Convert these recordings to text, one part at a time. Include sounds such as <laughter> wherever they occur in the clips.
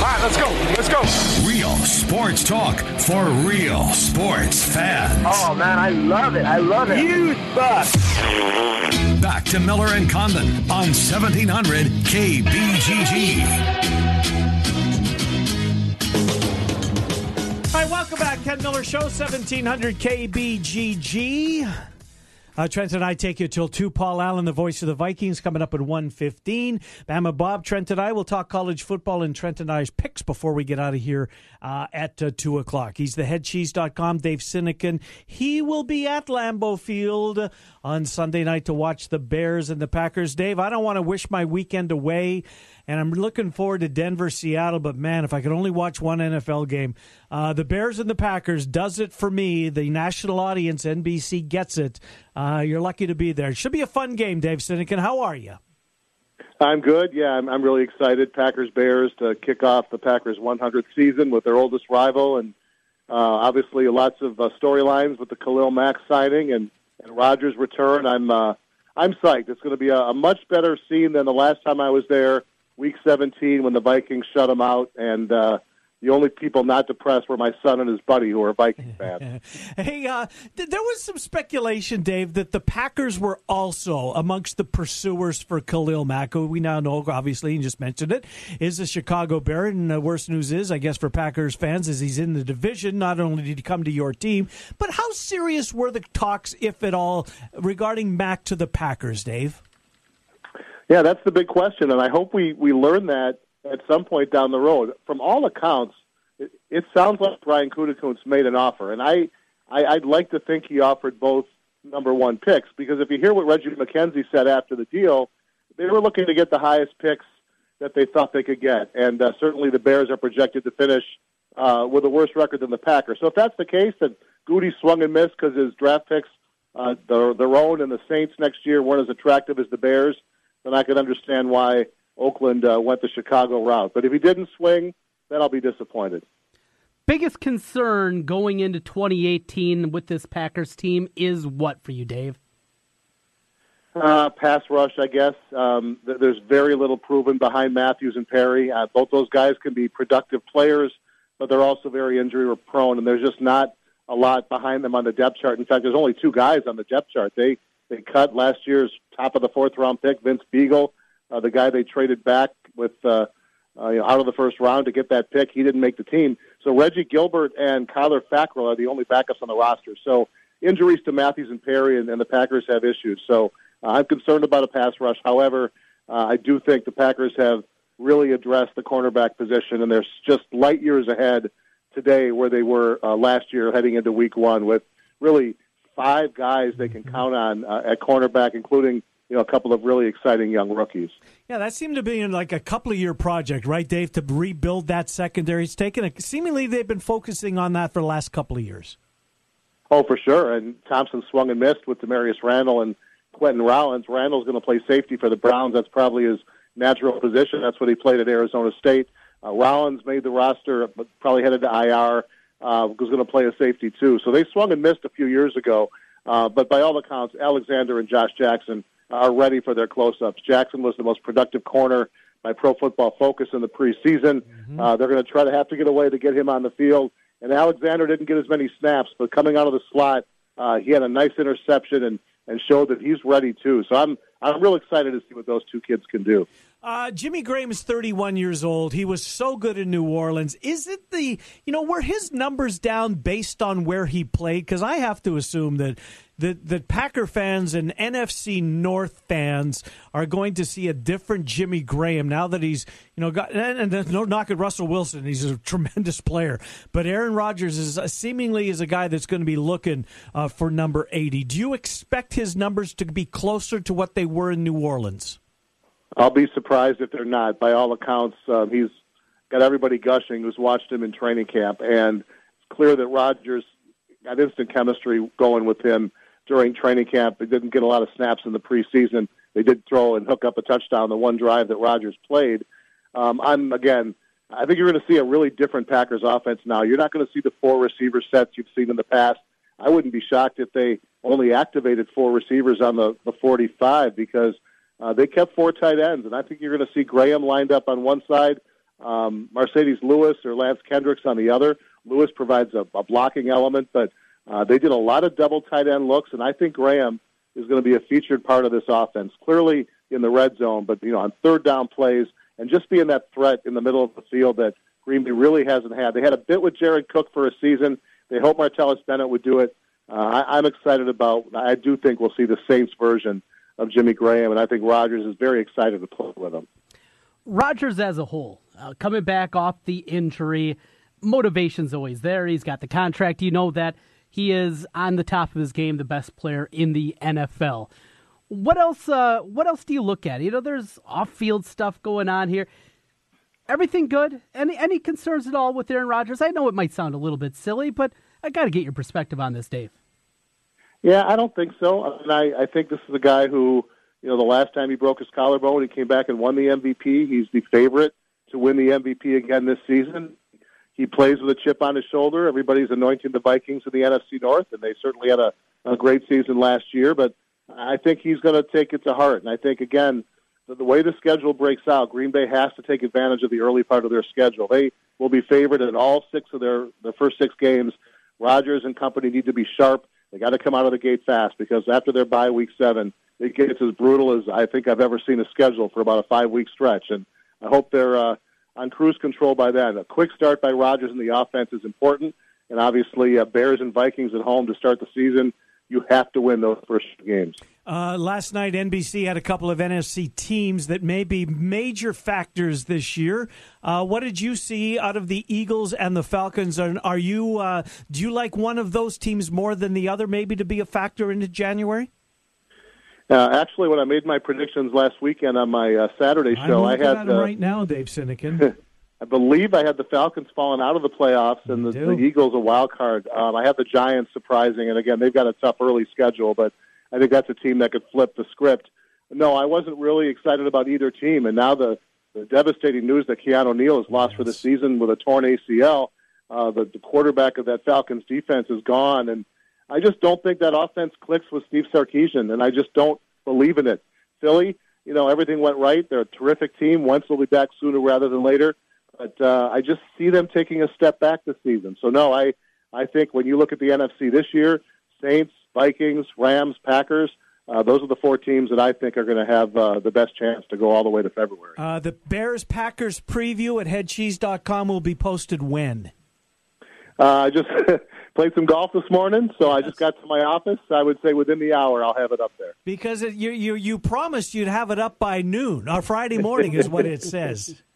All right, let's go. Let's go. Real sports talk for real sports fans. Oh man, I love it. I love it. You suck. Back to Miller and Condon on 1700 KBGG. All right, welcome back. Ken Miller Show, 1700 KBGG. Uh, Trent and I take you till 2. Paul Allen, the voice of the Vikings, coming up at 1.15. Bama Bob, Trent and I will talk college football and Trent and I's picks before we get out of here uh, at uh, 2 o'clock. He's the headcheese.com, Dave Sinykin. He will be at Lambeau Field on Sunday night to watch the Bears and the Packers. Dave, I don't want to wish my weekend away and I'm looking forward to Denver, Seattle. But man, if I could only watch one NFL game, uh, the Bears and the Packers does it for me. The national audience, NBC gets it. Uh, you're lucky to be there. It should be a fun game, Dave Sinykin. How are you? I'm good. Yeah, I'm, I'm really excited. Packers Bears to kick off the Packers 100th season with their oldest rival, and uh, obviously lots of uh, storylines with the Khalil Mack signing and and Rodgers' return. I'm uh, I'm psyched. It's going to be a, a much better scene than the last time I was there week 17 when the Vikings shut them out, and uh, the only people not depressed were my son and his buddy who are Viking <laughs> fans. hey, uh, th- there was some speculation, Dave, that the Packers were also amongst the pursuers for Khalil Mack, who we now know, obviously, you just mentioned it, is a Chicago Bear. And the worst news is, I guess, for Packers fans, is he's in the division. Not only did he come to your team, but how serious were the talks, if at all, regarding Mack to the Packers, Dave? Yeah, that's the big question, and I hope we we learn that at some point down the road. From all accounts, it, it sounds like Brian Gutekunst made an offer, and I, I I'd like to think he offered both number one picks because if you hear what Reggie McKenzie said after the deal, they were looking to get the highest picks that they thought they could get, and uh, certainly the Bears are projected to finish uh, with a worse record than the Packers. So if that's the case, then Goody swung and missed because his draft picks, uh, their, their own and the Saints next year, weren't as attractive as the Bears then I could understand why Oakland uh, went the Chicago route. But if he didn't swing, then I'll be disappointed. Biggest concern going into 2018 with this Packers team is what for you, Dave? Uh, pass rush, I guess. Um, th- there's very little proven behind Matthews and Perry. Uh, both those guys can be productive players, but they're also very injury prone, and there's just not a lot behind them on the depth chart. In fact, there's only two guys on the depth chart. They they cut last year's top of the fourth round pick, Vince Biegel, uh, the guy they traded back with uh, uh, you know, out of the first round to get that pick. He didn't make the team. So Reggie Gilbert and Kyler Fackrell are the only backups on the roster. So injuries to Matthews and Perry, and, and the Packers have issues. So uh, I'm concerned about a pass rush. However, uh, I do think the Packers have really addressed the cornerback position, and they're just light years ahead today where they were uh, last year heading into Week One with really five guys they can count on uh, at cornerback, including you know a couple of really exciting young rookies. Yeah, that seemed to be in like a couple of year project, right, Dave, to rebuild that secondary. It's taken a, seemingly they've been focusing on that for the last couple of years. Oh, for sure. And Thompson swung and missed with Damarious Randall and Quentin Rollins. Randall's going to play safety for the Browns. That's probably his natural position. That's what he played at Arizona State. Uh, Rollins made the roster, but probably headed to IR uh, was going to play a safety too. So they swung and missed a few years ago. Uh, but by all accounts, Alexander and Josh Jackson are ready for their close-ups. Jackson was the most productive corner by Pro Football Focus in the preseason. Mm-hmm. Uh, they're going to try to have to get away to get him on the field. And Alexander didn't get as many snaps, but coming out of the slot, uh, he had a nice interception and and showed that he's ready too. So I'm I'm real excited to see what those two kids can do. Uh, Jimmy Graham is 31 years old. He was so good in New Orleans. Is it the, you know, were his numbers down based on where he played? Because I have to assume that, that, that Packer fans and NFC North fans are going to see a different Jimmy Graham now that he's, you know, got, and, and no knock at Russell Wilson. He's a <laughs> tremendous player. But Aaron Rodgers is uh, seemingly is a guy that's going to be looking uh, for number 80. Do you expect his numbers to be closer to what they were in New Orleans? I'll be surprised if they're not. By all accounts, um, he's got everybody gushing who's watched him in training camp, and it's clear that Rodgers got instant chemistry going with him during training camp. They didn't get a lot of snaps in the preseason. They did throw and hook up a touchdown the one drive that Rodgers played. Um, I'm again. I think you're going to see a really different Packers offense now. You're not going to see the four receiver sets you've seen in the past. I wouldn't be shocked if they only activated four receivers on the, the 45 because uh, they kept four tight ends, and I think you're going to see Graham lined up on one side um, Marcedes Lewis or Lance Kendricks on the other. Lewis provides a, a blocking element, but uh, they did a lot of double tight end looks, and I think Graham is going to be a featured part of this offense. Clearly in the red zone, but you know on third down plays and just being that threat in the middle of the field that Green Bay really hasn't had. They had a bit with Jared Cook for a season. They hope Martellus Bennett would do it. Uh, I, I'm excited about. I do think we'll see the Saints version of Jimmy Graham, and I think Rodgers is very excited to play with him. Rodgers as a whole, uh, coming back off the injury, motivation's always there. He's got the contract. You know that he is on the top of his game, the best player in the NFL. What else? Uh, what else do you look at? You know, there's off-field stuff going on here. Everything good? Any any concerns at all with Aaron Rodgers? I know it might sound a little bit silly, but I got to get your perspective on this, Dave. Yeah, I don't think so. I, mean, I, I think this is a guy who, you know, the last time he broke his collarbone, he came back and won the MVP. He's the favorite to win the MVP again this season. He plays with a chip on his shoulder. Everybody's anointing the Vikings in the NFC North, and they certainly had a, a great season last year. But I think he's going to take it to heart. And I think, again, the, the way the schedule breaks out, Green Bay has to take advantage of the early part of their schedule. They will be favored in all six of their, their first six games. Rodgers and company need to be sharp they got to come out of the gate fast because after their bye week seven, it gets as brutal as I think I've ever seen a schedule for about a five week stretch. And I hope they're uh, on cruise control by then. A quick start by Rodgers in the offense is important, and obviously uh, Bears and Vikings at home to start the season. You have to win those first games. Uh, last night, NBC had a couple of NFC teams that may be major factors this year. Uh, what did you see out of the Eagles and the Falcons? Are, are you uh, do you like one of those teams more than the other, maybe to be a factor into January? Uh, actually, when I made my predictions last weekend on my uh, Saturday show, I had right now, Dave Sinykin. <laughs> I believe I had the Falcons falling out of the playoffs and the, the, Eagles a wild card. Um, I had the Giants surprising, and again, they've got a tough early schedule, but I think that's a team that could flip the script. No, I wasn't really excited about either team, and now the, the devastating news that Keanu Neal is lost yes. for the season with a torn ACL. Uh, the, the quarterback of that Falcons defense is gone, and I just don't think that offense clicks with Steve Sarkisian, and I just don't believe in it. Philly, you know, everything went right. They're a terrific team. Wentz will be back sooner rather than later, but uh, I just see them taking a step back this season. So no, I I think when you look at the NFC this year, Saints, Vikings, Rams, Packers. Uh, those are the four teams that I think are going to have uh, the best chance to go all the way to February. Uh, the Bears Packers preview at headcheese.com will be posted when? Uh, I just <laughs> played some golf this morning, so I just got to my office. I would say within the hour I'll have it up there. Because it, you, you, you promised you'd have it up by noon, or Friday morning is what it says. <laughs>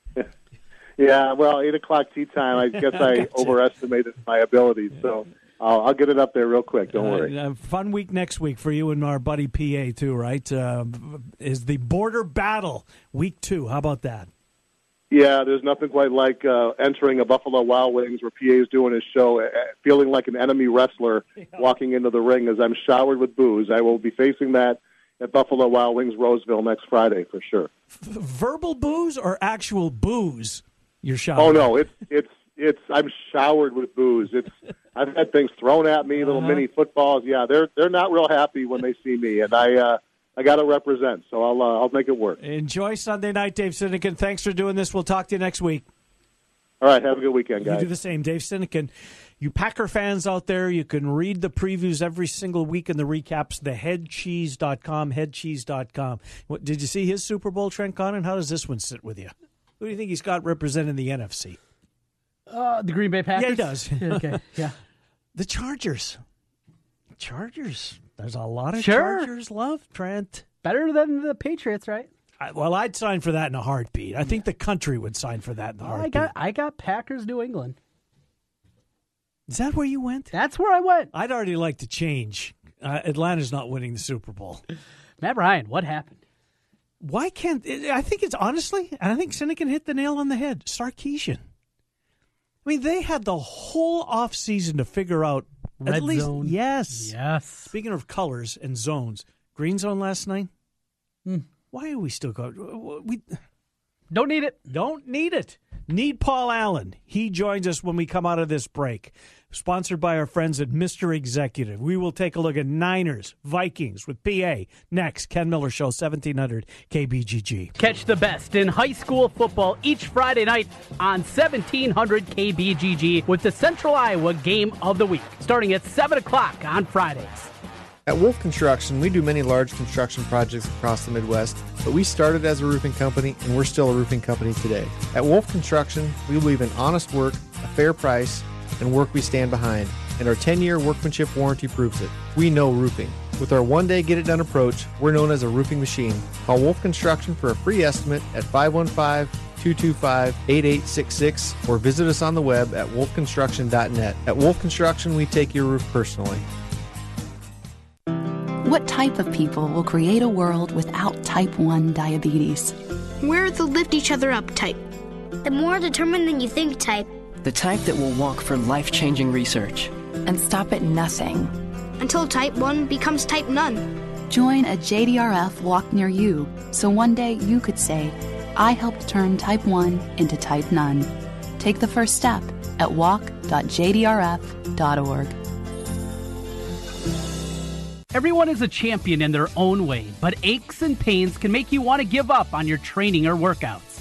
yeah, well, 8 o'clock tea time, I guess I, <laughs> I overestimated my abilities, so... I'll, I'll, get it up there real quick. Don't worry. Uh, fun week next week for you and our buddy PA too, right? Uh, is the border battle week two? How about that? Yeah, there's nothing quite like uh, entering a Buffalo Wild Wings where PA is doing his show, uh, feeling like an enemy wrestler <laughs> yeah. walking into the ring as I'm showered with booze. I will be facing that at Buffalo Wild Wings Roseville next Friday for sure. Verbal booze or actual booze? You're showered. Oh no, it's it's it's I'm showered with booze. It's <laughs> I've had things thrown at me, little uh-huh. mini footballs. Yeah, they're they're not real happy when they see me, and I uh, I got to represent, so I'll uh, I'll make it work. Enjoy Sunday night, Dave Sinykin. Thanks for doing this. We'll talk to you next week. All right, have a good weekend, guys. You do the same, Dave Sinykin. You Packer fans out there, you can read the previews every single week in the recaps. Theheadcheese.com, headcheese.com. What, did you see his Super Bowl, Trent Condon? How does this one sit with you? Who do you think he's got representing the NFC? Uh, the Green Bay Packers. Yeah, he does. <laughs> okay, yeah. <laughs> The Chargers. Chargers. There's a lot of sure. Chargers love Trent. Better than the Patriots, right? I, well, I'd sign for that in a heartbeat. I think the country would sign for that in a heartbeat. I got I got Packers New England. Is that where you went? That's where I went. I'd already like to change. Uh, Atlanta's not winning the Super Bowl. <laughs> Matt Ryan, what happened? Why can't I think it's honestly, and I think Sinykin hit the nail on the head. Sarkisian. I mean, they had the whole off season to figure out Red at least zone. yes, yes. Speaking of colors and zones, green zone last night. Hmm. Why are we still going? We Don't need it. Don't need it. Need Paul Allen. He joins us when we come out of this break. Sponsored by our friends at Mr. Executive. We will take a look at Niners, Vikings with PA next. Ken Miller Show, 1700 KBGG. Catch the best in high school football each Friday night on 1700 KBGG with the Central Iowa Game of the Week, starting at 7 o'clock on Fridays. At Wolf Construction, we do many large construction projects across the Midwest, but we started as a roofing company and we're still a roofing company today. At Wolf Construction, we believe in honest work, a fair price, and work we stand behind, and our 10 year workmanship warranty proves it. We know roofing. With our one day get it done approach, we're known as a roofing machine. Call Wolf Construction for a free estimate at 515 225 8866 or visit us on the web at wolfconstruction.net. At Wolf Construction, we take your roof personally. What type of people will create a world without type 1 diabetes? We're the lift each other up type. The more determined than you think type. The type that will walk for life changing research. And stop at nothing. Until type 1 becomes type none. Join a JDRF walk near you so one day you could say, I helped turn type 1 into type none. Take the first step at walk.jdrf.org. Everyone is a champion in their own way, but aches and pains can make you want to give up on your training or workouts.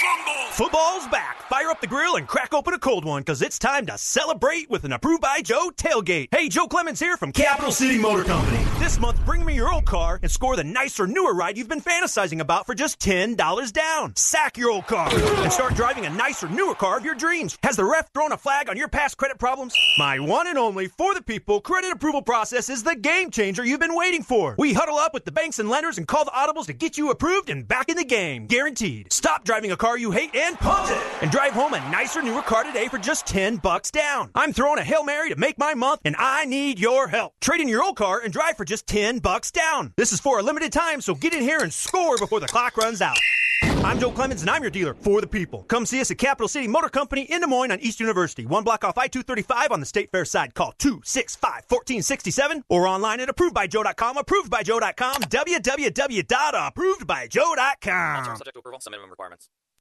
Fumble! Football's back. Fire up the grill and crack open a cold one because it's time to celebrate with an approved by Joe tailgate. Hey, Joe Clemens here from Capital City Motor Company. This month, bring me your old car and score the nicer, newer ride you've been fantasizing about for just $10 down. Sack your old car and start driving a nicer, newer car of your dreams. Has the ref thrown a flag on your past credit problems? My one and only for the people credit approval process is the game changer you've been waiting for. We huddle up with the banks and lenders and call the audibles to get you approved and back in the game. Guaranteed. Stop driving a car you hate and punt it and drive home a nicer, newer car today for just 10 bucks down. I'm throwing a Hail Mary to make my month and I need your help. Trade in your old car and drive for just 10 bucks down. This is for a limited time, so get in here and score before the clock runs out. I'm Joe Clemens, and I'm your dealer for the people. Come see us at Capital City Motor Company in Des Moines on East University. One block off I 235 on the State Fair side. Call 265 1467 or online at approvedbyjoe.com. Approvedbyjoe.com. www.approvedbyjoe.com. Subject to approval, some minimum requirements.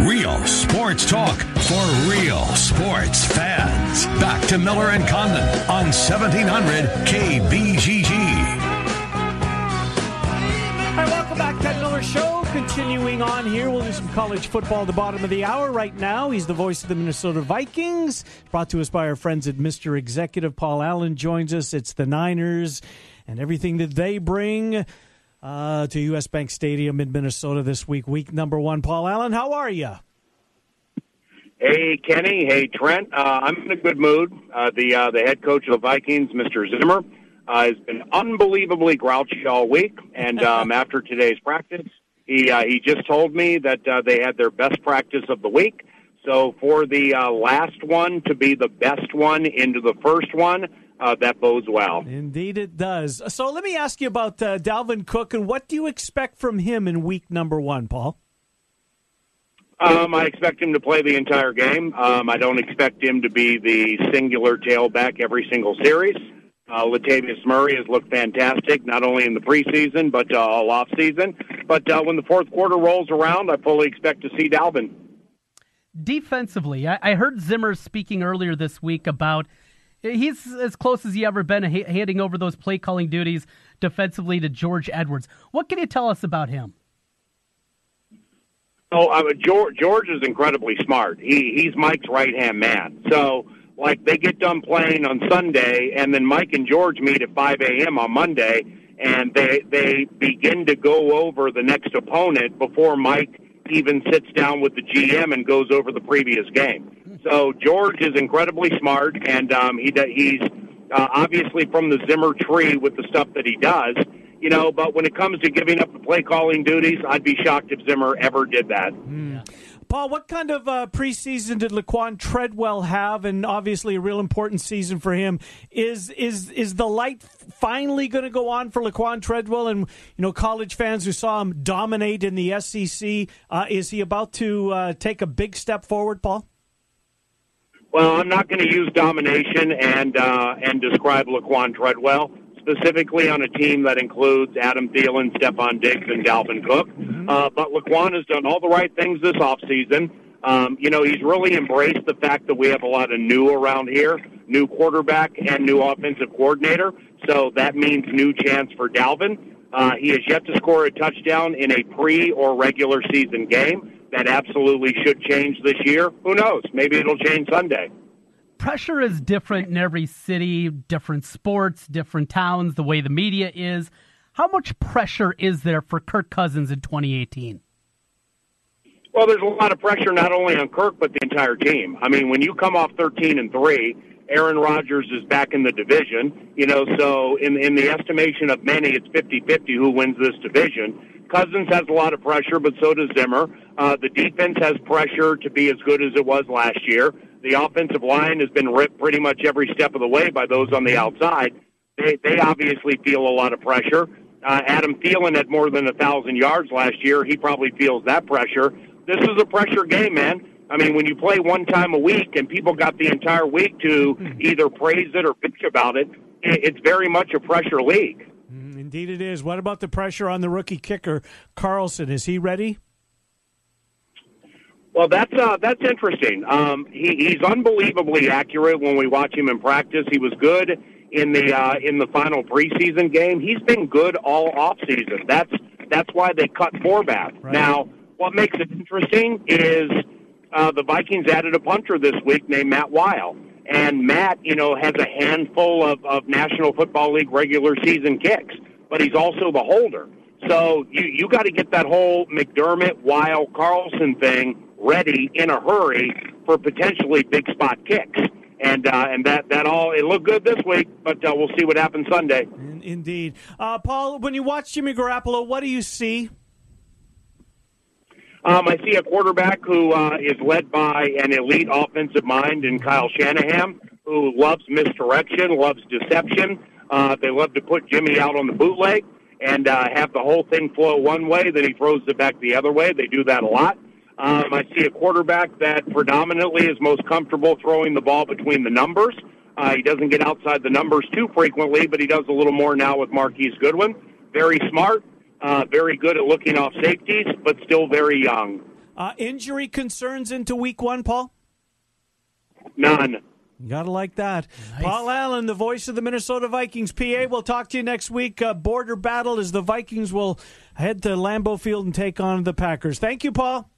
Real sports talk for real sports fans. Back to Miller and Condon on 1700 KBGG. Hi, welcome back. Ted Miller Show. Continuing on here, we'll do some college football at the bottom of the hour. Right now, he's the voice of the Minnesota Vikings. Brought to us by our friends at Mr. Executive. Paul Allen joins us. It's the Niners and everything that they bring uh, to U.S. Bank Stadium in Minnesota this week. Week number one. Paul Allen, how are you? Hey Kenny, hey Trent. Uh, I'm in a good mood. Uh, the uh, the head coach of the Vikings, Mr. Zimmer, uh, has been unbelievably grouchy all week, and um, <laughs> after today's practice, he uh, he just told me that uh, they had their best practice of the week. So for the uh, last one to be the best one into the first one, uh, that bodes well. Indeed, it does. So let me ask you about uh, Dalvin Cook and what do you expect from him in week number one, Paul? Um, I expect him to play the entire game. Um, I don't expect him to be the singular tailback every single series. Uh, Latavius Murray has looked fantastic, not only in the preseason but uh, all off season. But uh, when the fourth quarter rolls around, I fully expect to see Dalvin. Defensively, I, I heard Zimmer speaking earlier this week about he's as close as he ever been handing over those play calling duties defensively to George Edwards. What can you tell us about him? Oh, uh, George, George is incredibly smart. He he's Mike's right hand man. So like they get done playing on Sunday, and then Mike and George meet at 5 a.m. on Monday, and they they begin to go over the next opponent before Mike even sits down with the GM and goes over the previous game. So George is incredibly smart, and um, he he's uh, obviously from the Zimmer tree with the stuff that he does you know, but when it comes to giving up the play calling duties, I'd be shocked if Zimmer ever did that. Mm. Paul, what kind of uh, preseason did Laquan Treadwell have? And obviously, a real important season for him. Is is is the light finally going to go on for Laquan Treadwell? And you know, college fans who saw him dominate in the SEC, uh, is he about to uh, take a big step forward, Paul? Well, I'm not going to use domination and uh, and describe Laquan Treadwell specifically on a team that includes Adam Thielen, Stefon Diggs, and Dalvin Cook. Mm-hmm. Uh, but Laquan has done all the right things this offseason. Um, you know, he's really embraced the fact that we have a lot of new around here, new quarterback and new offensive coordinator. So that means new chance for Dalvin. Uh, he has yet to score a touchdown in a pre or regular season game. That absolutely should change this year. Who knows? Maybe it'll change Sunday pressure is different in every city, different sports, different towns, the way the media is. How much pressure is there for Kirk Cousins in 2018? Well, there's a lot of pressure not only on Kirk but the entire team. I mean, when you come off 13 and 3, Aaron Rodgers is back in the division, you know, so in in the estimation of many it's 50-50 who wins this division. Cousins has a lot of pressure, but so does Zimmer. Uh, the defense has pressure to be as good as it was last year. The offensive line has been ripped pretty much every step of the way by those on the outside. They, they obviously feel a lot of pressure. Uh, Adam Thielen had more than a thousand yards last year. He probably feels that pressure. This is a pressure game, man. I mean, when you play one time a week and people got the entire week to either praise it or bitch about it, it's very much a pressure league. Mm, indeed, it is. What about the pressure on the rookie kicker, Carlson? Is he ready? Well, that's uh, that's interesting. Um, he, he's unbelievably accurate when we watch him in practice. He was good in the uh, in the final preseason game. He's been good all off season. That's that's why they cut Forbath. Right. Now, what makes it interesting is uh, the Vikings added a punter this week named Matt Wile. and Matt, you know, has a handful of, of National Football League regular season kicks, but he's also the holder. So you you got to get that whole McDermott, Wile, Carlson thing ready in a hurry for potentially big spot kicks. And uh, and that that all it looked good this week, but uh, we'll see what happens Sunday. Indeed, uh, Paul. When you watch Jimmy Garoppolo, what do you see? Um, I see a quarterback who uh, is led by an elite offensive mind in Kyle Shanahan, who loves misdirection, loves deception. Uh, they love to put Jimmy out on the bootleg and uh, have the whole thing flow one way, then he throws it back the other way. They do that a lot. Um, I see a quarterback that predominantly is most comfortable throwing the ball between the numbers. Uh, he doesn't get outside the numbers too frequently, but he does a little more now with Marquise Goodwin. Very smart, uh, very good at looking off safeties, but still very young. Uh, injury concerns into week one, Paul? None. You gotta like that. Paul Allen, the voice of the Minnesota Vikings. PA, we'll talk to you next week. Uh, border battle as the Vikings will head to Lambeau Field and take on the Packers. Thank you, Paul.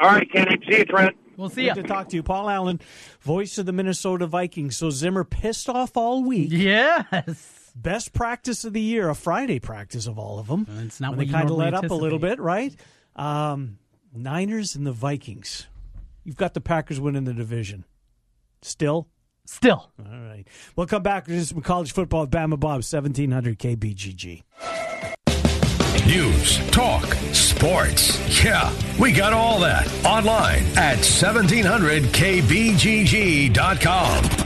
All right, Kenny. See you, Trent. We'll see Good you. to talk to you. Paul Allen, voice of the Minnesota Vikings. So Zimmer pissed off all week. Yes. Best practice of the year, a Friday practice of all of them. It's not when what they kind of normally let up a little bit, right? Um, Niners and the Vikings. You've got the Packers winning the division. Still? Still. All right. We'll come back to this with college football with Bama Bob, 1700 KBGG. News, talk, sports. Yeah, we got all that online at 1700kbgg.com.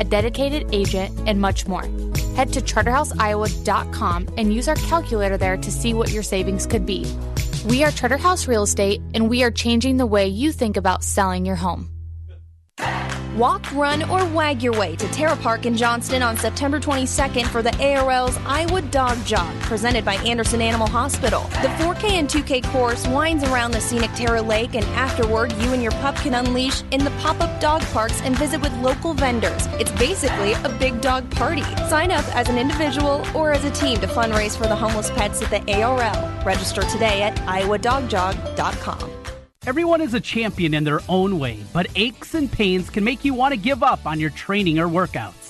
a dedicated agent, and much more. Head to charterhouseiowa.com and use our calculator there to see what your savings could be. We are Charterhouse Real Estate, and we are changing the way you think about selling your home. Walk, run, or wag your way to Terra Park in Johnston on September 22nd for the ARL's Iowa Dog Jog, presented by Anderson Animal Hospital. The 4K and 2K course winds around the scenic Terra Lake, and afterward, you and your pup can unleash in the pop up dog parks and visit with local vendors. It's basically a big dog party. Sign up as an individual or as a team to fundraise for the homeless pets at the ARL. Register today at iowadogjog.com. Everyone is a champion in their own way, but aches and pains can make you want to give up on your training or workouts.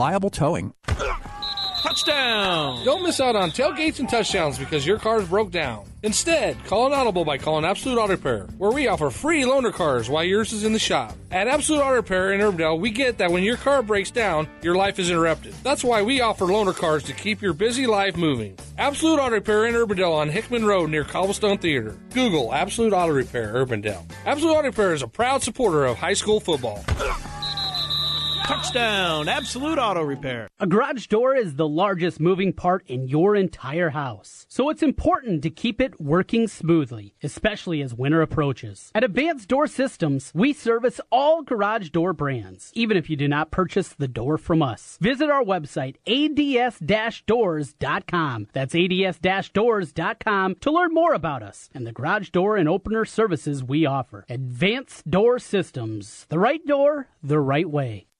towing. Touchdown! Don't miss out on tailgates and touchdowns because your car's broke down. Instead, call an audible by calling Absolute Auto Repair, where we offer free loaner cars while yours is in the shop. At Absolute Auto Repair in Urbandale, we get that when your car breaks down, your life is interrupted. That's why we offer loaner cars to keep your busy life moving. Absolute Auto Repair in Urbandale on Hickman Road near Cobblestone Theater. Google Absolute Auto Repair Urbandale. Absolute Auto Repair is a proud supporter of high school football. Touchdown! Absolute Auto Repair. A garage door is the largest moving part in your entire house. So it's important to keep it working smoothly, especially as winter approaches. At Advanced Door Systems, we service all garage door brands, even if you do not purchase the door from us. Visit our website, ads-doors.com. That's ads-doors.com to learn more about us and the garage door and opener services we offer. Advanced Door Systems. The right door, the right way.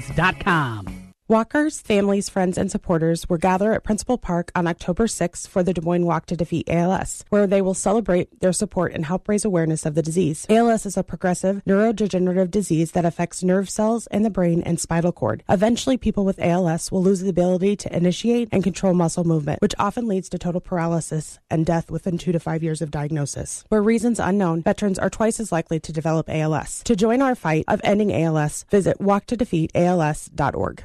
therookiesportscards.com. Walkers, families, friends, and supporters will gather at Principal Park on October 6th for the Des Moines Walk to Defeat ALS, where they will celebrate their support and help raise awareness of the disease. ALS is a progressive neurodegenerative disease that affects nerve cells in the brain and spinal cord. Eventually, people with ALS will lose the ability to initiate and control muscle movement, which often leads to total paralysis and death within two to five years of diagnosis. For reasons unknown, veterans are twice as likely to develop ALS. To join our fight of ending ALS, visit walktodefeatals.org.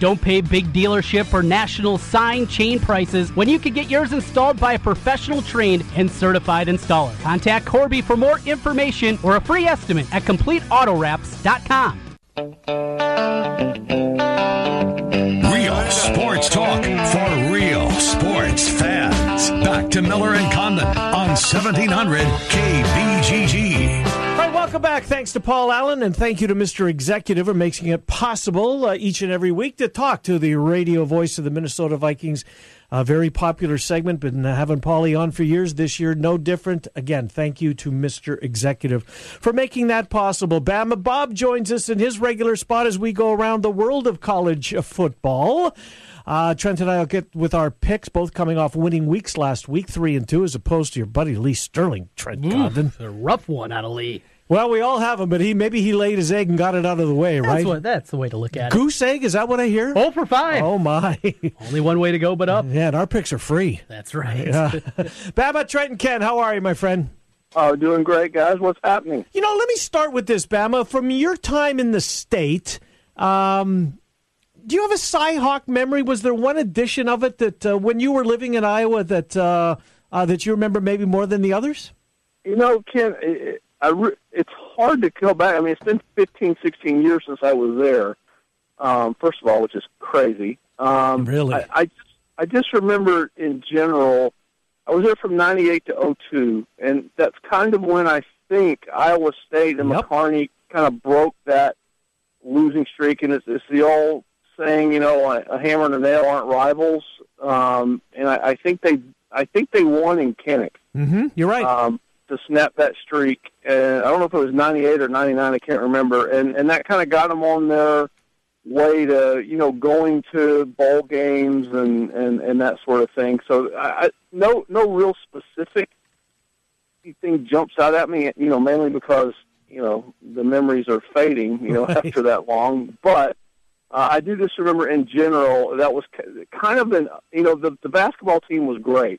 Don't pay big dealership or national sign chain prices when you can get yours installed by a professional trained and certified installer. Contact Corby for more information or a free estimate at CompleteAutoWraps.com. Real sports talk for real sports fans. Back to Miller and Condon on 1700 KBGG. Welcome back. Thanks to Paul Allen, and thank you to Mr. Executive for making it possible uh, each and every week to talk to the radio voice of the Minnesota Vikings. A very popular segment, been having Paulie on for years. This year, no different. Again, thank you to Mr. Executive for making that possible. Bama Bob joins us in his regular spot as we go around the world of college football. Uh, Trent and I will get with our picks, both coming off winning weeks last week, three and two, as opposed to your buddy Lee Sterling, Trent Condon. A rough one out of Lee. Well, we all have him, but he maybe he laid his egg and got it out of the way, That's right? what that's the way to look at it. Goose egg, is that what I hear? Oh for five. Oh my! <laughs> Only one way to go, but up. Yeah, and our picks are free. That's right. <laughs> Yeah. Bama, Trent, and Ken, how are you, my friend? Oh, doing great, guys. What's happening? You know, let me start with this, Bama. From your time in the state, um, do you have a Cyhawk memory? Was there one edition of it that, uh, when you were living in Iowa, that uh, uh, that you remember maybe more than the others? You know, Ken, it, I re- it's hard to go back. I mean, it's been 15, 16 years since I was there. Um, first of all, which is crazy. Um, really? I, I just I just remember in general. I was there from '98 to '02, and that's kind of when I think Iowa State and McCarney kind of broke that losing streak. And it's, it's the old saying, you know, a, a hammer and a nail aren't rivals. Um, and I, I think they I think they won in Kinnick Mm-hmm. You're right. um, to snap that streak. And I don't know if it was 98 or 99, I can't remember. And and that kind of got them on their way to you know going to bowl games and and and that sort of thing. So I, I no no real specific thing jumps out at me. You know, mainly because you know the memories are fading. You know, <laughs> Right. after that long, but. Uh, I do just remember in general that was kind of an you know the the basketball team was great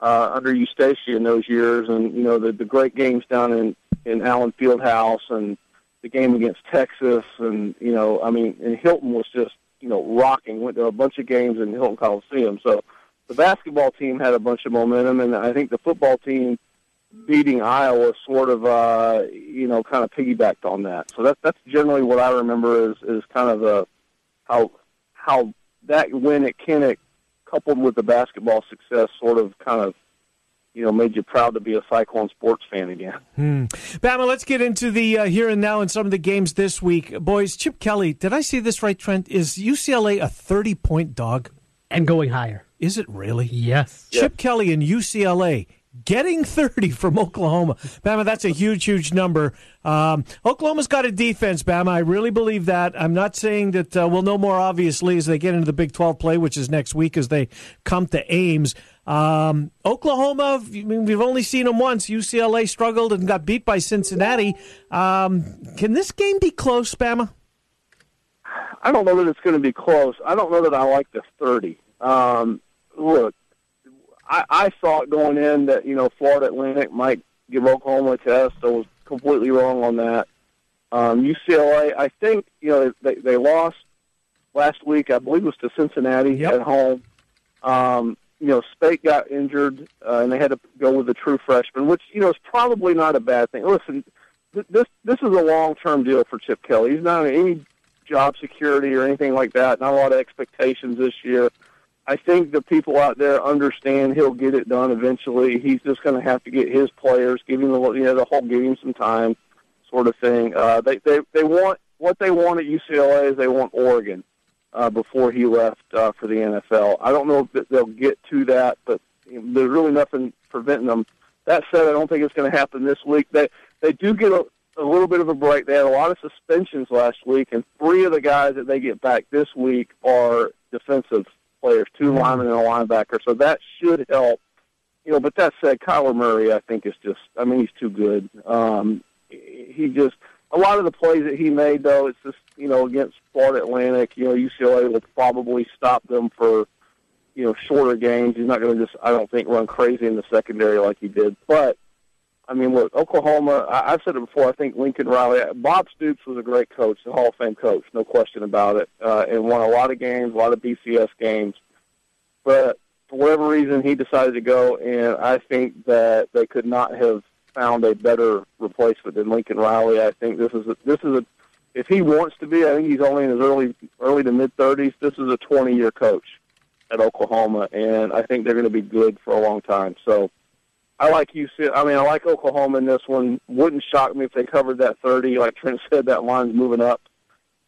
uh, under Eustachy in those years, and you know the the great games down in in Allen Fieldhouse and the game against Texas, and you know I mean and Hilton was just you know rocking. Went to a bunch of games in Hilton Coliseum, so the basketball team had a bunch of momentum, and I think the football team beating Iowa sort of uh, you know kind of piggybacked on that. So that's that's generally what I remember is is kind of the how how that win at Kinnick coupled with the basketball success sort of kind of you know made you proud to be a Cyclone sports fan again. Hmm. Bama, let's get into the uh, here and now and some of the games this week. Boys, Chip Kelly, did I see this right, Trent? Is UCLA a 30 point dog? And going higher. Is it really? Yes. Chip Kelly and UCLA getting 30 from Oklahoma. Bama, that's a huge, huge number. Um, Oklahoma's got a defense, Bama. I really believe that. I'm not saying that uh, we'll know more, obviously, as they get into the Big 12 play, which is next week as they come to Ames. Um, Oklahoma, I mean, we've only seen them once. UCLA struggled and got beat by Cincinnati. Um, can this game be close, Bama? I don't know that it's going to be close. I don't know that I like the 30. Um, look, I, I thought going in that you know Florida Atlantic might give Oklahoma a test. I was completely wrong on that. Um, UCLA, I think you know they they lost last week. I believe it was to Cincinnati at home. Um, you know, Speight got injured, uh, and they had to go with a true freshman, which you know is probably not a bad thing. Listen, th- this this is a long term deal for Chip Kelly. He's not on any job security or anything like that. Not a lot of expectations this year. I think the people out there understand he'll get it done eventually. He's just going to have to get his players, give him the you know the whole give him some time, sort of thing. Uh, they they they want what they want at UCLA is they want Oregon uh, before he left uh, for the NFL. I don't know if they'll get to that, but there's really nothing preventing them. That said, I don't think it's going to happen this week. They they do get a, a little bit of a break. They had a lot of suspensions last week, and three of the guys that they get back this week are defensive players, 2 linemen and a linebacker. So that should help. You know, but that said, Kyler Murray, I think is just. I mean, he's too good. Um, he just a lot of the plays that he made, though, it's just you know against Florida Atlantic. You know, UCLA will probably stop them for you know shorter games. He's not going to just, I don't think, run crazy in the secondary like he did. But I mean, look, Oklahoma. I, I've said it before. I think Lincoln Riley, Bob Stoops was a great coach, a Hall of Fame coach, no question about it, uh, and won a lot of games, a lot of BCS games. But for whatever reason, he decided to go, and I think that they could not have found a better replacement than Lincoln Riley. I think this is a, this is a if he wants to be, I think he's only in his early early to mid thirties. This is a twenty year coach at Oklahoma, and I think they're going to be good for a long time. So I like UC. I mean, I like Oklahoma in this one. Wouldn't shock me if they covered that thirty. Like Trent <laughs> said, that line's moving up.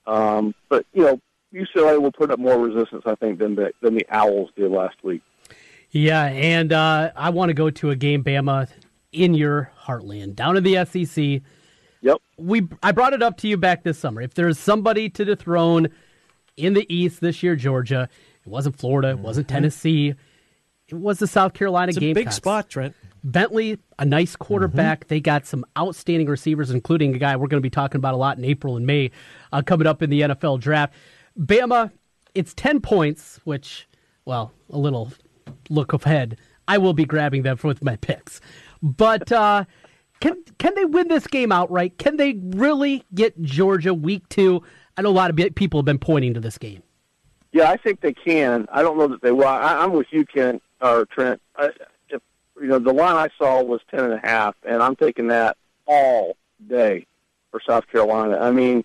Um, but you know, UCLA will put up more resistance, I think, than the than the Owls did last week. Yeah, and uh, I want to go to a game, Bama, in your heartland, down in the SEC. Yep. We I brought it up to you back this summer. If there's somebody to dethrone in the East this year, Georgia, it wasn't Florida, it wasn't Tennessee, it was the South Carolina It's a Gamecocks. big spot, Trent. Bentley, a nice quarterback. They got some outstanding receivers, including a guy we're going to be talking about a lot in April and May uh, coming up in the NFL draft. Bama, it's 10 points, which, well, a little look ahead. I will be grabbing them with my picks. But uh, can can they win this game outright? Can they really get Georgia week two? I know a lot of people have been pointing to this game. Yeah, I think they can. I don't know that they will. I, I'm with you, Ken or Trent. I, if you know the line I saw was ten and a half, and I'm taking that all day for South Carolina. I mean,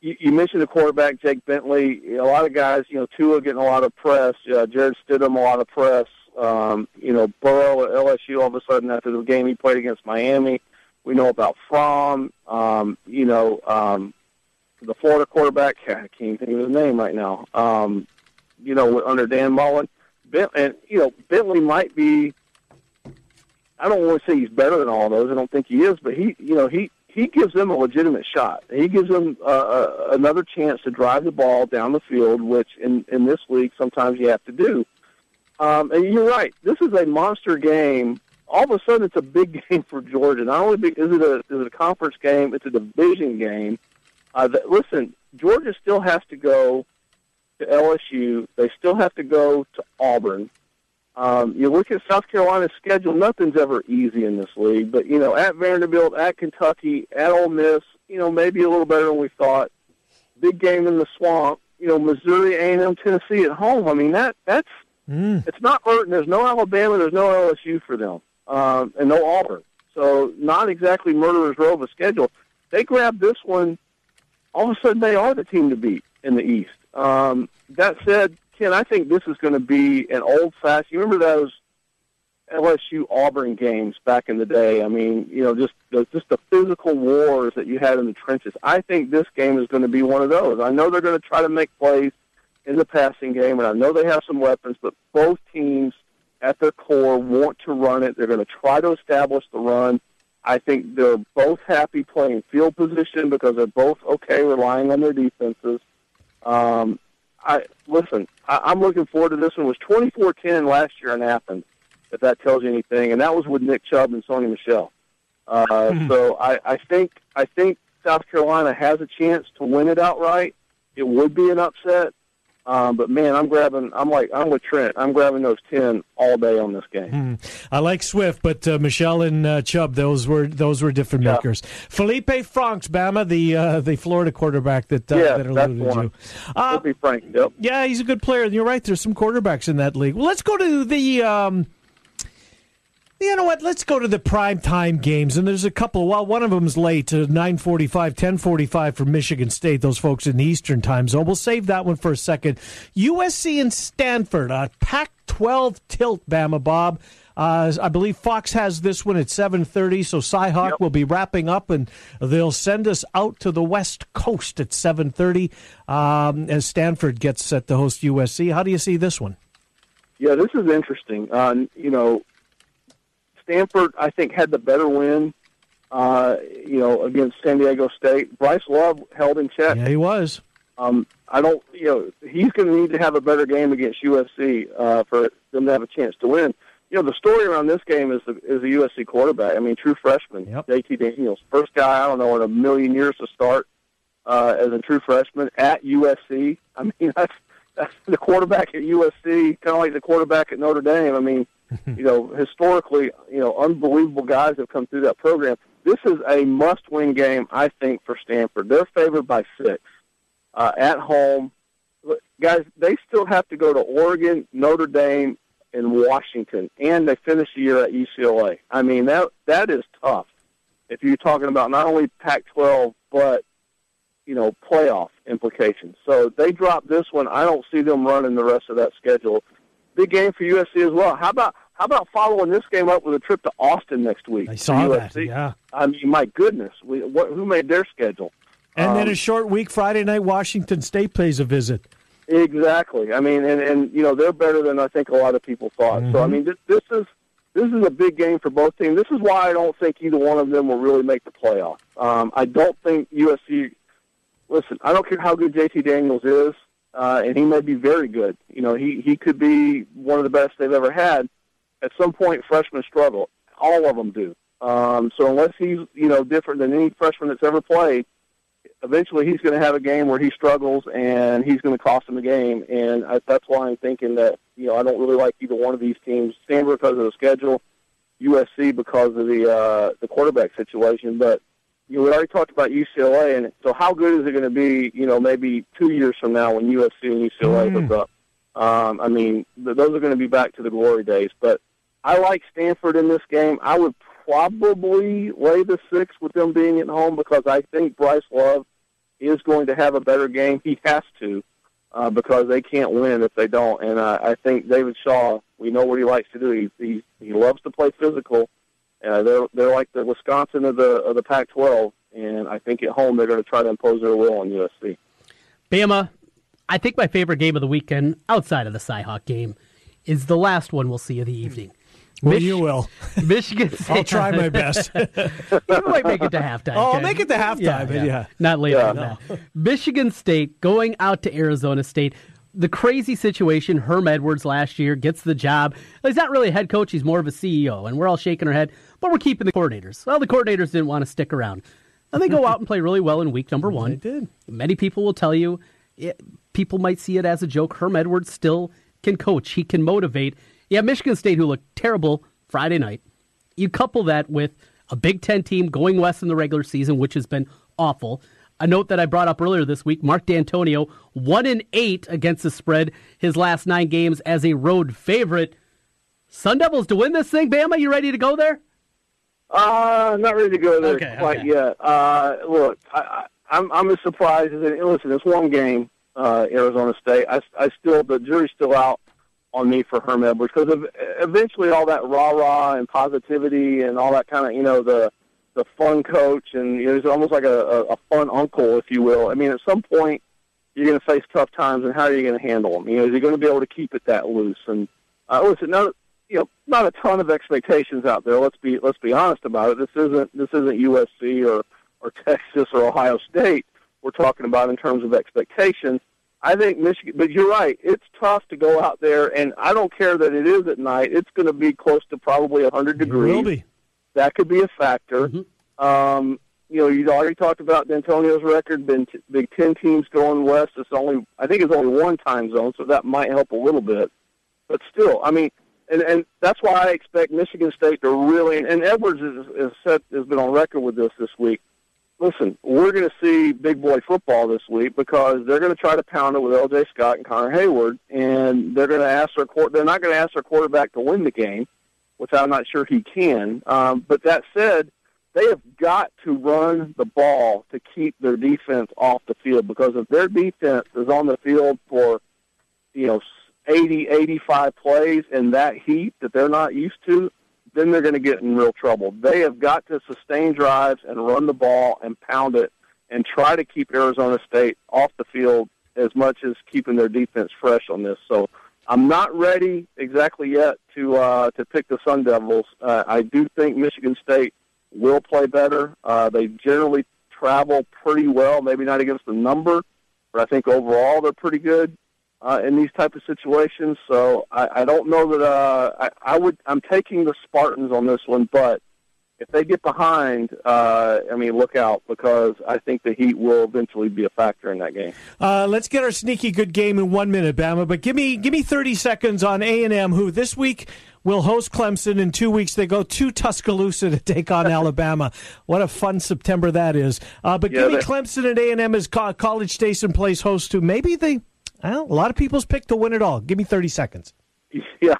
you, you mentioned the quarterback Jake Bentley. A lot of guys, you know, Tua getting a lot of press. Uh, Jarrett Stidham a lot of press. Um, you know, Burrow at LSU all of a sudden after the game he played against Miami. We know about Fromm. Um, you know, um, the Florida quarterback. <laughs> I can't even think of his name right now. Um, you know, under Dan Mullen. Ben, and you know, Bentley might be. I don't want to say he's better than all those. I don't think he is, but he, you know, he he gives them a legitimate shot. He gives them uh, another chance to drive the ball down the field, which in in this league sometimes you have to do. Um, and you're right. This is a monster game. All of a sudden, it's a big <laughs> game for Georgia. Not only is it a is it a conference game, it's a division game. Uh, that, listen, Georgia still has to go to LSU. They still have to go to Auburn. Um, you look at South Carolina's schedule; nothing's ever easy in this league. But you know, at Vanderbilt, at Kentucky, at Ole Miss, you know, maybe a little better than we thought. Big game in the swamp. You know, Missouri, A and M, Tennessee at home. I mean, that that's it's not hurting. There's no Alabama. There's no LSU for them, um, and no Auburn. So not exactly murderer's row of a schedule. They grab this one. All of a sudden, they are the team to beat in the East. Um, that said, Ken, I think this is going to be an old-fashioned. You remember those LSU Auburn games back in the day? I mean, you know, just the, just the physical wars that you had in the trenches. I think this game is going to be one of those. I know they're going to try to make plays in the passing game, and I know they have some weapons, but both teams at their core want to run it. They're going to try to establish the run. I think they're both happy playing field position because they're both okay relying on their defenses. Um, I listen. I, I'm looking forward to this one. It was 24-10 last year in Athens, if that tells you anything, and that was with Nick Chubb and Sony Michel. Uh, so I, I think I think South Carolina has a chance to win it outright. It would be an upset, Um, but man, I'm grabbing. I'm like I'm with Trent. I'm grabbing those ten all day on this game. Hmm. I like Swift, but uh, Michel and uh, Chubb, those were those were different Yeah. makers. Felipe Franks, Bama, the uh, the Florida quarterback that uh, Yeah, that one. to. Uh, Franks, yep. Yeah, he's a good player. And you're right. There's some quarterbacks in that league. Well, let's go to the. Um, you know what? Let's go to the prime time games, and there's a couple. Well, one of them's late, uh, nine forty-five, ten forty-five for Michigan State. Those folks in the Eastern time zone. We'll save that one for a second. USC and Stanford, a Pac-12 tilt. Bama Bob. Uh, I believe Fox has this one at 7:30, so Cyhawk will be wrapping up, and they'll send us out to the West Coast at 7:30 um, as Stanford gets set to host USC. How do you see this one? Yeah, this is interesting. Uh, you know, Stanford, I think, had the better win. Uh, you know, against San Diego State, Bryce Love held in check. Yeah, he was. Um, I don't, you know, he's going to need to have a better game against USC uh, for them to have a chance to win. You know, the story around this game is the, is the USC quarterback. I mean, true freshman, JT Daniels, first guy I don't know in a million years to start uh, as a true freshman at USC. I mean, <laughs> that's that's the quarterback at USC, kind of like the quarterback at Notre Dame. I mean, <laughs> you know, historically, you know, unbelievable guys have come through that program. This is a must-win game, I think, for Stanford. They're favored by six uh, at home. Guys, they still have to go to Oregon, Notre Dame, and Washington, and they finish the year at UCLA. I mean, that that is tough. If you're talking about not only Pac-12 but you know playoff implications. So they drop this one. I don't see them running the rest of that schedule. Big game for USC as well. How about how about following this game up with a trip to Austin next week? I saw that. Yeah. I mean, my goodness, we, what, who made their schedule? And then Um, a short week Friday night. Washington State pays a visit. Exactly. I mean, and and you know they're better than I think a lot of people thought. So I Mhm. mean, this, this is this is a big game for both teams. This is why I don't think either one of them will really make the playoff. Um, I don't think USC. Listen, I don't care how good JT Daniels is, uh, and he may be very good. You know, he he could be one of the best they've ever had. At some point, freshmen struggle. All of them do. Um, so unless he's you know different than any freshman that's ever played, eventually he's going to have a game where he struggles and he's going to cost him a game. And I, that's why I'm thinking that you know I don't really like either one of these teams. Stanford because of the schedule, USC because of the uh, the quarterback situation. But you know we already talked about UCLA, and so how good is it going to be? You know maybe two years from now when USC and UCLA Mm. hook up. Um, I mean th- those are going to be back to the glory days. But I like Stanford in this game. I would probably lay the six with them being at home because I think Bryce Love is going to have a better game. He has to uh, because they can't win if they don't. And uh, I think David Shaw, we know what he likes to do. He he, he loves to play physical. Uh, they're they're like the Wisconsin of the of the Pac-12, and I think at home they're going to try to impose their will on USC. Bama, I think my favorite game of the weekend, outside of the Cyhawk game, is the last one we'll see of the evening. Well, you will. <laughs> Michigan State. <laughs> I'll try my best. <laughs> you might make it to halftime. Oh, I'll make it to halftime, but yeah. Not later Yeah, than that. Michigan State going out to Arizona State. The crazy situation, Herm Edwards last year gets the job. He's not really a head coach, he's more of a CEO, and we're all shaking our head, but we're keeping the coordinators. Well, the coordinators didn't want to stick around. And they go out and play really well in week number one. They did. Many people will tell you, it, people might see it as a joke. Herm Edwards still can coach, he can motivate. Yeah, Michigan State, who looked terrible Friday night, you couple that with a Big Ten team going west in the regular season, which has been awful. A note that I brought up earlier this week: Mark Dantonio, one in eight against the spread, his last nine games as a road favorite. Sun Devils to win this thing, Bama. You ready to go there? Uh, not ready to go there Okay, quite okay. yet. Uh, look, I, I, I'm I'm as surprised as any, listen. It's one game, uh, Arizona State. I, I still the jury's still out on me for Herm Edwards because eventually all that rah rah and positivity and all that kind of you know the the fun coach and you know, he's almost like a, a, a fun uncle, if you will. I mean, at some point you're going to face tough times, and how are you going to handle them? You know, is he going to be able to keep it that loose? And uh, listen, no, you know, not a ton of expectations out there. Let's be let's be honest about it. This isn't this isn't USC or or Texas or Ohio State. We're talking about in terms of expectations. I think Michigan, but you're right. It's tough to go out there, and I don't care that it is at night. It's going to be close to probably 100 degrees. will be. That could be a factor. Um, you know, you already talked about Dantonio's record. Been t- Big Ten teams going west. It's only, I think, it's only one time zone, so that might help a little bit. But still, I mean, and and that's why I expect Michigan State to really. And Edwards is, is set has been on record with this this week. Listen, we're going to see big boy football this week because they're going to try to pound it with L.J. Scott and Connor Heyward, and they're going to ask their court. They're not going to ask their quarterback to win the game, which I'm not sure he can. Um, but that said they have got to run the ball to keep their defense off the field because if their defense is on the field for, you know, 80, 85 plays in that heat that they're not used to, then they're going to get in real trouble. They have got to sustain drives and run the ball and pound it and try to keep Arizona State off the field as much as keeping their defense fresh on this. So I'm not ready exactly yet to uh, to pick the Sun Devils. Uh, I do think Michigan State will play better. Uh, they generally travel pretty well, maybe not against the number, but I think overall they're pretty good uh, in these type of situations. So I, I don't know that uh, I, I would. I'm taking the Spartans on this one, but if they get behind, uh, I mean, look out because I think the Heat will eventually be a factor in that game. Uh, let's get our sneaky good game in one minute, Bama. But give me give me 30 seconds on A and M, who this week will host Clemson. In two weeks, they go to Tuscaloosa to take on <laughs> Alabama. What a fun September that is! Uh, but yeah, give me Clemson and A and M as College Station plays host to maybe they. Well, a lot of people's pick to win it all. Give me 30 seconds. <laughs> Yeah,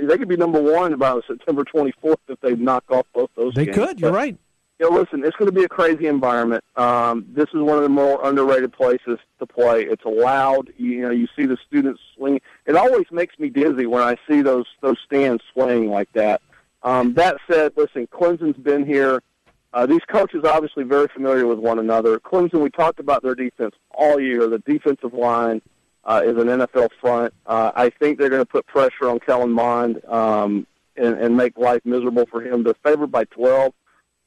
they could be number one by September 24th if they knock off both those. They games. could. You're but, right. You know, listen, it's going to be a crazy environment. Um, this is one of the more underrated places to play. It's loud. You know, you see the students swing. It always makes me dizzy when I see those those stands swaying like that. Um, that said, listen, Clemson's been here. Uh, these coaches are obviously very familiar with one another. Clemson, we talked about their defense all year. The defensive line uh, is an NFL front. Uh, I think they're going to put pressure on Kellen Mond um, and, and make life miserable for him. They're favored by 12.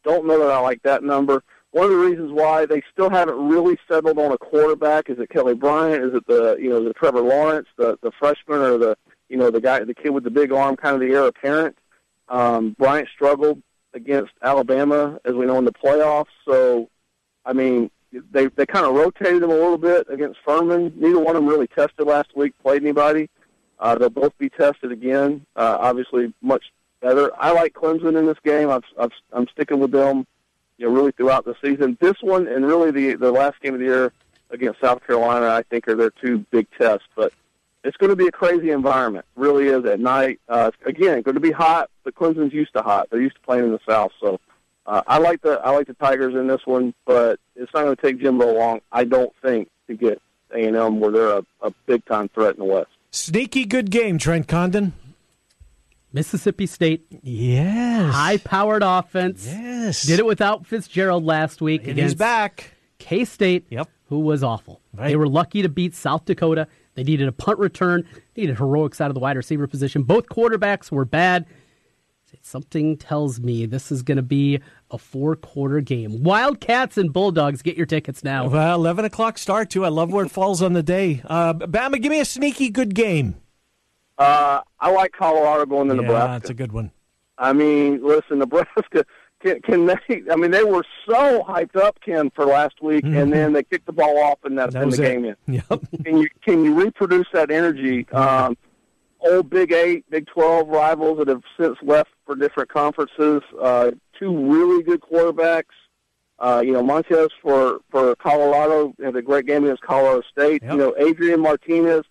Don't know that I like that number. One of the reasons why they still haven't really settled on a quarterback is it Kelly Bryant? Is it the you know the Trevor Lawrence, the the freshman, or the you know the guy, the kid with the big arm, kind of the heir apparent? Um, Bryant struggled against Alabama, as we know in the playoffs. So, I mean, they they kind of rotated them a little bit against Furman. Neither one of them really tested last week, played anybody. Uh, they'll both be tested again. Uh, obviously, much better. I like Clemson in this game. I've, I've, I'm sticking with them, you know, really throughout the season. This one and really the the last game of the year against South Carolina, I think are their two big tests. But it's going to be a crazy environment. Really is at night. Uh, again, going to be hot. But Clemson's used to hot. They're used to playing in the South, so. Uh, I like the I like the Tigers in this one, but it's not going to take Jimbo long. I don't think to get A and M where they're a, a big time threat in the West. Sneaky good game, Trent Condon. Mississippi State. Yes. High powered offense. Yes. Did it without Fitzgerald last week and he's back. K State. Yep. Who was awful. Right. They were lucky to beat South Dakota. They needed a punt return, they needed heroics out of the wide receiver position. Both quarterbacks were bad. Something tells me this is going to be a four quarter game. Wildcats and Bulldogs, get your tickets now. Well, 11 o'clock start, too. I love where it falls on the day. Uh, Bama, give me a sneaky good game. Uh, I like Colorado going to yeah, Nebraska. that's a good one. I mean, listen, Nebraska can, can they? I mean, they were so hyped up, Ken, for last week, mm-hmm. and then they kicked the ball off, and that, that in the it. game in. <laughs> Yep. Can you can you reproduce that energy? Um, old Big Eight, Big Twelve rivals that have since left for different conferences. Uh, two really good quarterbacks. Uh, you know, Montez for for Colorado had a great game against Colorado State. Yep. You know, Adrian Martinez,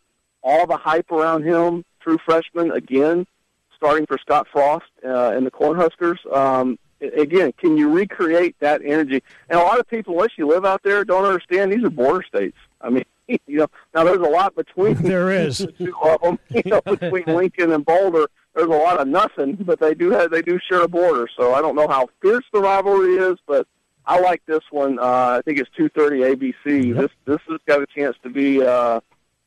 all the hype around him, true freshman again, starting for Scott Frost uh, and the Cornhuskers. Um, again, can you recreate that energy? And a lot of people, unless you live out there, don't understand these are border states. I mean, <laughs> you know, now there's a lot between <laughs> there is <laughs> the two of them. You know, between Lincoln and Boulder, there's a lot of nothing, <laughs> but they do have they do share a border. So I don't know how fierce the rivalry is, but I like this one. Uh, I think it's 2:30 ABC. Yep. This this has got a chance to be, uh,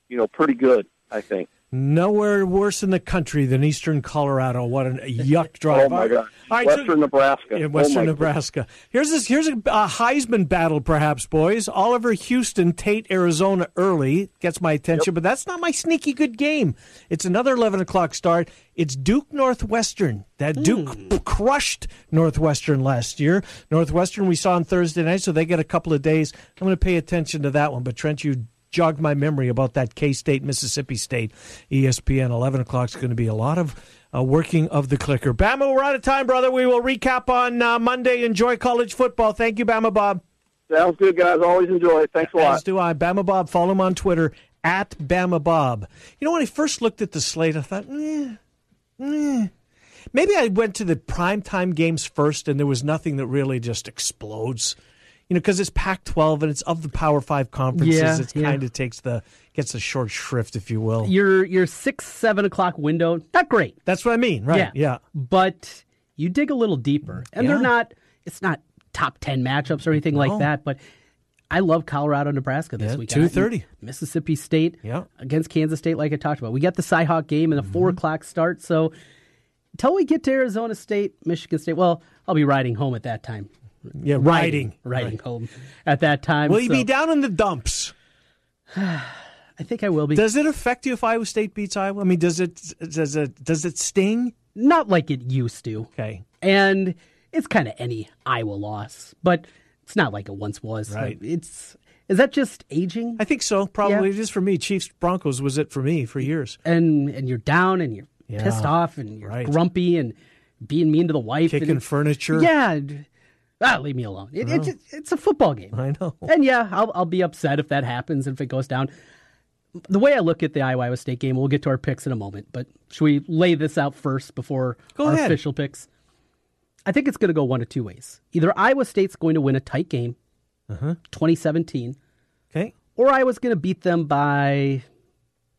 you know, pretty good. I think. Nowhere worse in the country than Eastern Colorado. What a yuck drive! Oh my God! All right, Western so- Nebraska. in Oh, Western my Nebraska. Here's this. Here's a, a Heisman battle, perhaps, boys. Oliver Houston, Tate, Arizona, early gets my attention, but that's not my sneaky good game. It's another eleven o'clock start. It's Duke Northwestern. That hmm. Duke p- crushed Northwestern last year. Northwestern we saw on Thursday night, so they get a couple of days. I'm going to pay attention to that one. But Trent, you jogged my memory about that K State, Mississippi State, ESPN. 11 o'clock is going to be a lot of uh, working of the clicker. Bama, we're out of time, brother. We will recap on uh, Monday. Enjoy college football. Thank you, Bama Bob. Sounds good, guys. Always enjoy it. Thanks a lot. As do I. Bama Bob. Follow him on Twitter at Bama Bob. You know, when I first looked at the slate, I thought, eh, eh. maybe I went to the primetime games first, and there was nothing that really just explodes. You know, because it's Pac-12 and it's of the Power Five conferences. Yeah, it yeah. kind of takes the gets the short shrift, if you will. Your your six seven o'clock window, not great. That's what I mean, right? Yeah, yeah. But you dig a little deeper, and Yeah. they're not. It's not top ten matchups or anything No. like that. But I love Colorado, Nebraska this Yeah, week. 2:30. Mississippi State Yeah. against Kansas State, like I talked about. We got the Cyhawk game and a Mm-hmm. four o'clock start. So until we get to Arizona State, Michigan State, well, I'll be riding home at that time. Yeah, riding. riding home at that time. Will you so- be down in the dumps? <sighs> I think I will be. Does it affect you if Iowa State beats Iowa? I mean, does it does it does it sting? Not like it used to. Okay. And it's kind of any Iowa loss, but it's not like it once was. Right. It's is that just aging? I think so. Probably Yeah. it is for me. Chiefs Broncos was it for me for years. And and you're down and you're Yeah. pissed off and you're Right. grumpy and being mean to the wife, Kicking and, furniture. Yeah. Ah, leave me alone. It, it's it's a football game. I know. And yeah, I'll I'll be upset if that happens and if it goes down. The way I look at the Iowa Iowa State game, we'll get to our picks in a moment, but should we lay this out first before Go our ahead. official picks? I think it's going to go one of two ways. Either Iowa State's going to win a tight game, Uh-huh. 2017, Okay. or Iowa's going to beat them by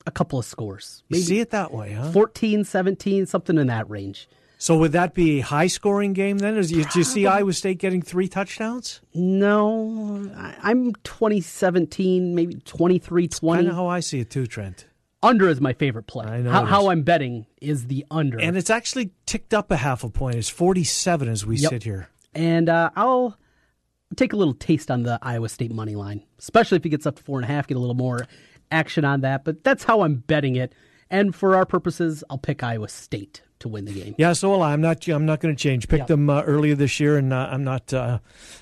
a couple of scores. You see it that way, huh? 14, 17, something in that range. So would that be a high scoring game then? Is, did you see Iowa State getting three touchdowns? No, I'm 2017, maybe 23 20. I know how I see it too, Trent. Under is my favorite play. I know How, how. I'm betting is the under. And it's actually ticked up a half a point. It's 47 as we Yep. sit here. And uh, I'll take a little taste on the Iowa State money line, especially if it gets up to four and a half, get a little more action on that. But that's how I'm betting it. And for our purposes, I'll pick Iowa State to win the game. Yeah, so will I. I'm not. I'm not going to change. Picked Yeah. them uh, earlier this year, and uh, I'm not. Uh,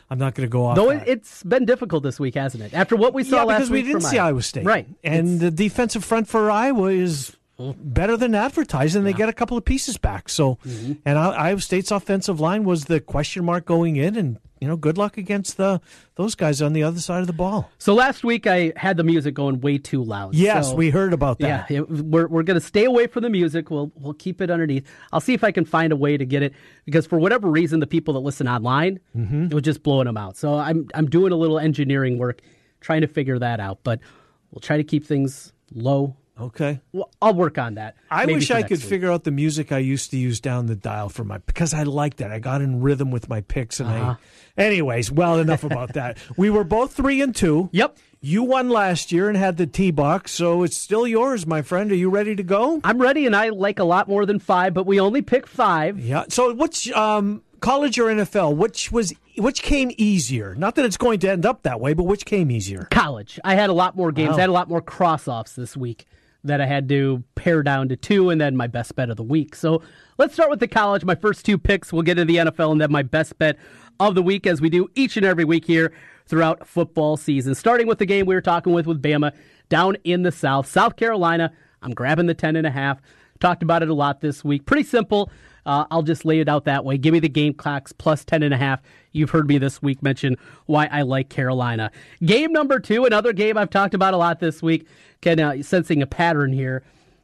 I'm not going to go off. Though that. it, it's been difficult this week, hasn't it? After what we saw yeah, last because we didn't see Iowa State, right? And the defensive front for Iowa is better than advertised, and they get a couple of pieces back. So, Mm-hmm. and Iowa State's offensive line was the question mark going in, and you know, good luck against the those guys on the other side of the ball. So last week I had the music going way too loud. Yes, So- we heard about that. Yeah, it- we're we're going to stay away from the music. We'll we'll keep it underneath. I'll see if I can find a way to get it because for whatever reason, the people that listen online, Mm-hmm. it was just blowing them out. So I'm I'm doing a little engineering work, trying to figure that out. But we'll try to keep things low. Okay. Well, I'll work on that. I wish I could week. figure out the music I used to use down the dial for my because I liked that. I got in rhythm with my picks, and Uh-huh. I. Anyways, well, enough about <laughs> that. We were both three and two. Yep. You won last year and had the T box, so it's still yours, my friend. Are you ready to go? I'm ready, and I like a lot more than five, but we only pick five. Yeah. So, which um, college or NFL? Which was which came easier? Not that it's going to end up that way, but which came easier? college. I had a lot more games. Wow. I had a lot more cross offs this week that I had to pare down to two, and then my best bet of the week. So let's start with the college. My first two picks. We'll get into the NFL, and then my best bet of the week, as we do each and every week here throughout football season. Starting with the game we were talking with with Bama down in the South, South Carolina. I'm grabbing the ten and a half. Talked about it a lot this week. Pretty simple. Uh, I'll just lay it out that way. Give me the Gamecocks plus 10 and a half. You've heard me this week mention why I like Carolina. Game number two, another game I've talked about a lot this week. Kind of sensing a pattern here.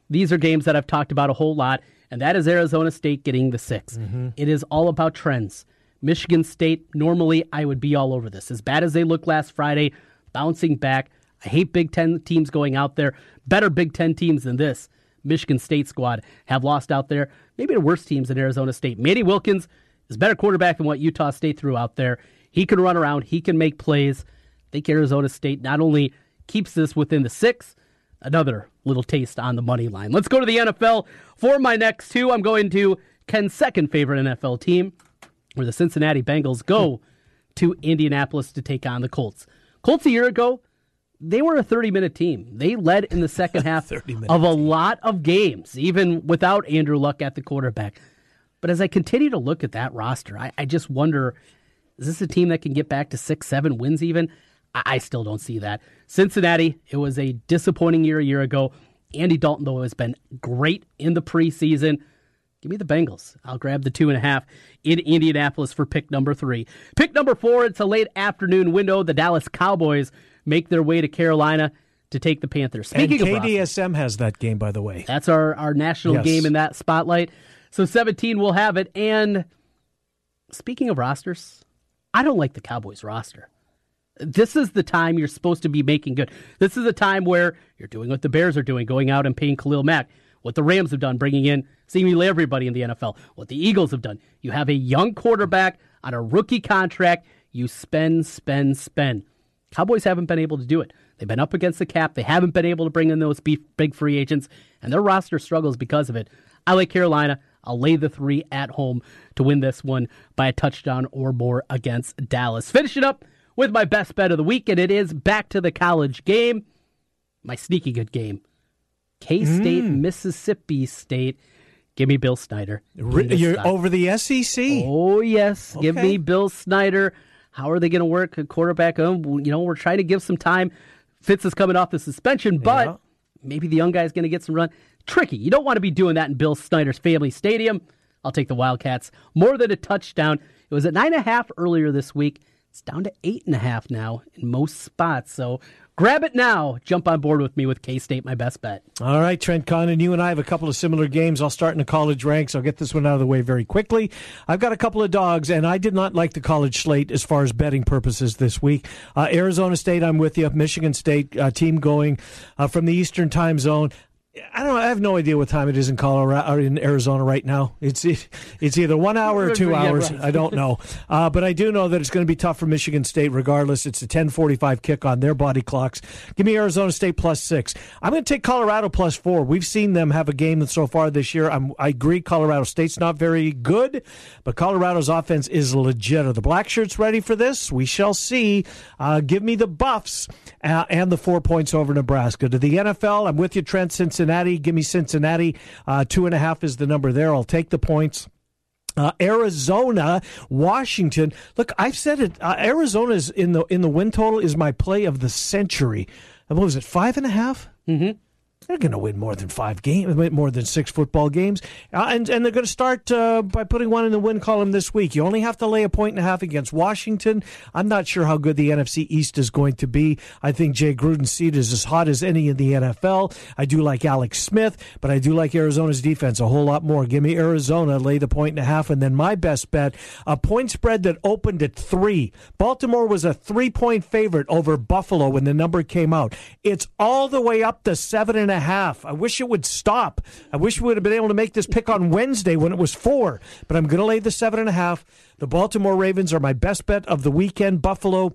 These are games that I've talked about a whole lot, and that is Arizona State getting the 6 It is all about trends. Michigan State, normally I would be all over this. As bad as they looked last Friday, bouncing back. I hate Big Ten teams going out there. Better Big Ten teams than this. Michigan State squad have lost out there. Maybe the worst teams in Arizona State. Manny Wilkins is a better quarterback than what Utah State threw out there. He can run around. He can make plays. I think Arizona State not only keeps this within the six, another little taste on the money line. Let's go to the NFL. For my next two, I'm going to Ken's second favorite NFL team, where the Cincinnati Bengals go hmm. to Indianapolis to take on the Colts. Colts a year ago, they were a 30 minute team. They led in the second <laughs> half of a lot of games, even without Andrew Luck at the quarterback. But as I continue to look at that roster, I, I just wonder is this a team that can get back to six, seven wins even? I, I still don't see that. Cincinnati, it was a disappointing year a year ago. Andy Dalton, though, has been great in the preseason. Give me the Bengals. I'll grab the two and a half in Indianapolis for pick number three. Pick number four, it's a late afternoon window. The Dallas Cowboys make their way to Carolina to take the Panthers. Speaking and of KDSM has that game, by the way. That's our, our national Yes. game in that spotlight. So 17 will have it. And speaking of rosters, I don't like the Cowboys roster. This is the time you're supposed to be making good. This is the time where you're doing what the Bears are doing, going out and paying Khalil Mack. What the Rams have done, bringing in seemingly everybody in the NFL. What the Eagles have done. You have a young quarterback on a rookie contract. You spend, spend, spend. Cowboys haven't been able to do it. They've been up against the cap. They haven't been able to bring in those big free agents, and their roster struggles because of it. I like Carolina. I'll lay the three at home to win this one by a touchdown or more against Dallas. Finishing up with my best bet of the week, and it is back to the college game. My sneaky good game. K State, mm. Mississippi State. Give me Bill Snyder. Give me You're side. over the SEC. Oh yes, Give me Bill Snyder. How are they going to work a quarterback? Um, you know, we're trying to give some time. Fitz is coming off the suspension, but maybe the young guy's going to get some run. Tricky. You don't want to be doing that in Bill Snyder's family stadium. I'll take the Wildcats more than a touchdown. It was at nine and a half earlier this week. It's down to eight and a half now in most spots. So grab it now. Jump on board with me with K State, my best bet. All right, Trent Condon, you and I have a couple of similar games. I'll start in the college ranks. I'll get this one out of the way very quickly. I've got a couple of dogs, and I did not like the college slate as far as betting purposes this week. Uh, Arizona State, I'm with you. Michigan State uh, team going uh, from the Eastern time zone. I don't. I have no idea what time it is in Colorado or in Arizona right now. It's it, it's either one hour or <laughs> two Yeah, hours. right. I don't know, <laughs> uh, but I do know that it's going to be tough for Michigan State. Regardless, it's a 10:45 kick on their body clocks. Give me Arizona State plus six. I'm going to take Colorado plus four. We've seen them have a game so far this year. I'm, I agree. Colorado State's not very good, but Colorado's offense is legit. Are the black shirts ready for this? We shall see. Uh, give me the Buffs uh, and the four points over Nebraska. To the NFL, I'm with you, Trent. Cincinnati. Give me Cincinnati. Uh, two and a half is the number there. I'll take the points. Uh, Arizona, Washington. Look, I've said it. Uh, Arizona's in the in the win total is my play of the century. What was it? Five and a half. Mm-hmm. They're going to win more than five games, more than six football games, uh, and and they're going to start uh, by putting one in the win column this week. You only have to lay a point and a half against Washington. I'm not sure how good the NFC East is going to be. I think Jay Gruden's seat is as hot as any in the NFL. I do like Alex Smith, but I do like Arizona's defense a whole lot more. Give me Arizona, lay the point and a half, and then my best bet, a point spread that opened at three. Baltimore was a three point favorite over Buffalo when the number came out. It's all the way up to seven and a half. I wish it would stop. I wish we would have been able to make this pick on Wednesday when it was four, but I'm going to lay the seven and a half. The Baltimore Ravens are my best bet of the weekend. Buffalo.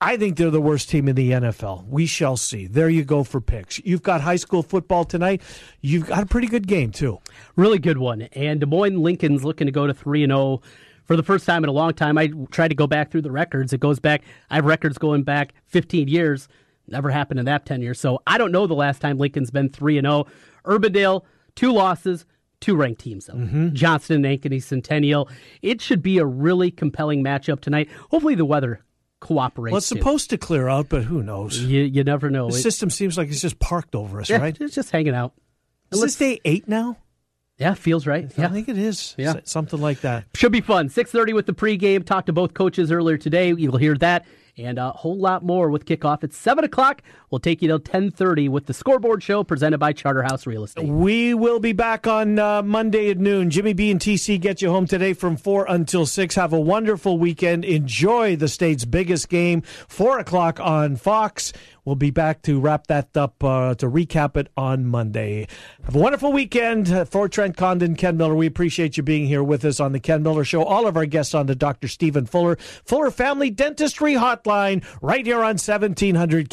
I think they're the worst team in the NFL. We shall see. There you go for picks. You've got high school football tonight. You've got a pretty good game, too. Really good one. And Des Moines Lincoln's looking to go to 3 and 0 for the first time in a long time. I tried to go back through the records. It goes back, I have records going back 15 years. Never happened in that 10 years. So I don't know the last time Lincoln's been 3 and 0. Urbandale, two losses. Two ranked teams, though. Mm-hmm. Johnston and Ankeny Centennial. It should be a really compelling matchup tonight. Hopefully, the weather cooperates. Well, it's too. supposed to clear out, but who knows? You, you never know. The It- system seems like it's just parked over us, Yeah, right? It's just hanging out. Is this day eight now? Yeah, feels right. I Yeah. think it is. Yeah. Something like that. Should be fun. 6.30 with the pregame. Talked to both coaches earlier today. You'll hear that and a whole lot more with kickoff at 7 o'clock. We'll take you till 10.30 with the scoreboard show presented by Charterhouse Real Estate. We will be back on uh, Monday at noon. Jimmy B and TC get you home today from 4 until 6. Have a wonderful weekend. Enjoy the state's biggest game, 4 o'clock on Fox. We'll be back to wrap that up, uh, to recap it on Monday. Have a wonderful weekend. Uh, For Trent Condon, Ken Miller, we appreciate you being here with us on the Ken Miller Show. All of our guests on the Dr. Stephen Fuller, Fuller Family Dentistry Hotline, right here on 1700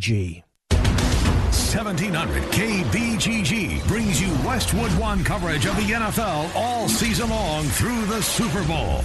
KBGG. 1700 KBGG brings you Westwood One coverage of the NFL all season long through the Super Bowl.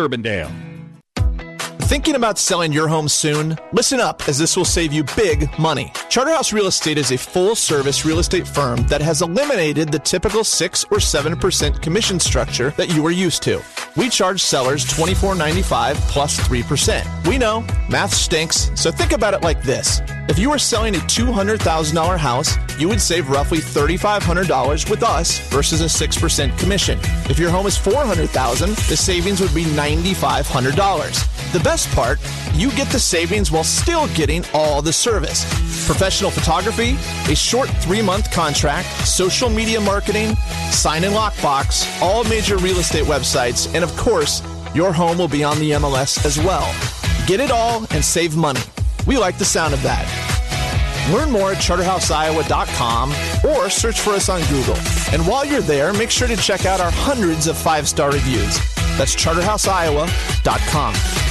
Urbandale. Thinking about selling your home soon? Listen up, as this will save you big money. Charterhouse Real Estate is a full service real estate firm that has eliminated the typical 6 or 7% commission structure that you are used to. We charge sellers $24.95 plus 3%. We know, math stinks, so think about it like this. If you were selling a $200,000 house, you would save roughly $3,500 with us versus a 6% commission. If your home is 400,000, the savings would be $9,500. The best part, you get the savings while still getting all the service. Professional photography, a short three month contract, social media marketing, sign and lockbox, all major real estate websites, and of course, your home will be on the MLS as well. Get it all and save money. We like the sound of that. Learn more at charterhouseiowa.com or search for us on Google. And while you're there, make sure to check out our hundreds of five star reviews. That's charterhouseiowa.com.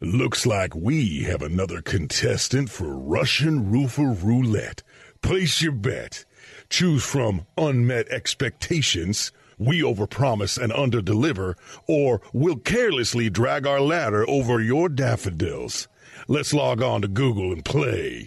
Looks like we have another contestant for Russian Roofer Roulette. Place your bet. Choose from unmet expectations, we overpromise and underdeliver, or we'll carelessly drag our ladder over your daffodils. Let's log on to Google and play.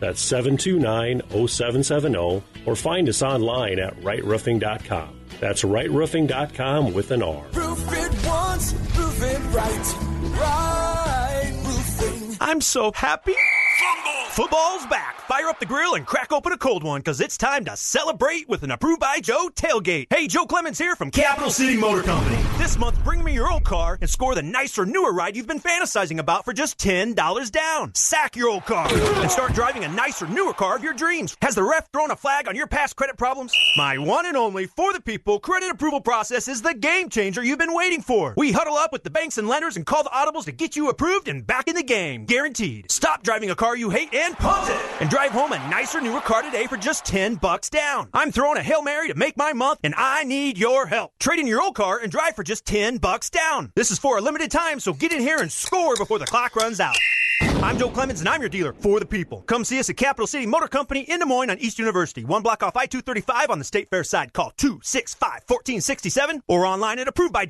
That's 729 0770, or find us online at rightroofing.com. That's rightroofing.com with an R. Roof it once, roof it right. Right roofing. I'm so happy. Football's back. Fire up the grill and crack open a cold one because it's time to celebrate with an approved by Joe tailgate. Hey, Joe Clemens here from Capital City Motor Company. This month, bring me your old car and score the nicer, newer ride you've been fantasizing about for just $10 down. Sack your old car and start driving a nicer, newer car of your dreams. Has the ref thrown a flag on your past credit problems? My one and only for the people credit approval process is the game changer you've been waiting for. We huddle up with the banks and lenders and call the audibles to get you approved and back in the game. Guaranteed. Stop driving a car you hate and punt it and drive home a nicer, newer car today for just 10 bucks down. I'm throwing a Hail Mary to make my month and I need your help. Trade in your old car and drive for just 10 bucks down. This is for a limited time, so get in here and score before the clock runs out. I'm Joe Clemens, and I'm your dealer for the people. Come see us at Capital City Motor Company in Des Moines on East University, one block off I 235 on the State Fair side. Call 265 1467 or online at approved by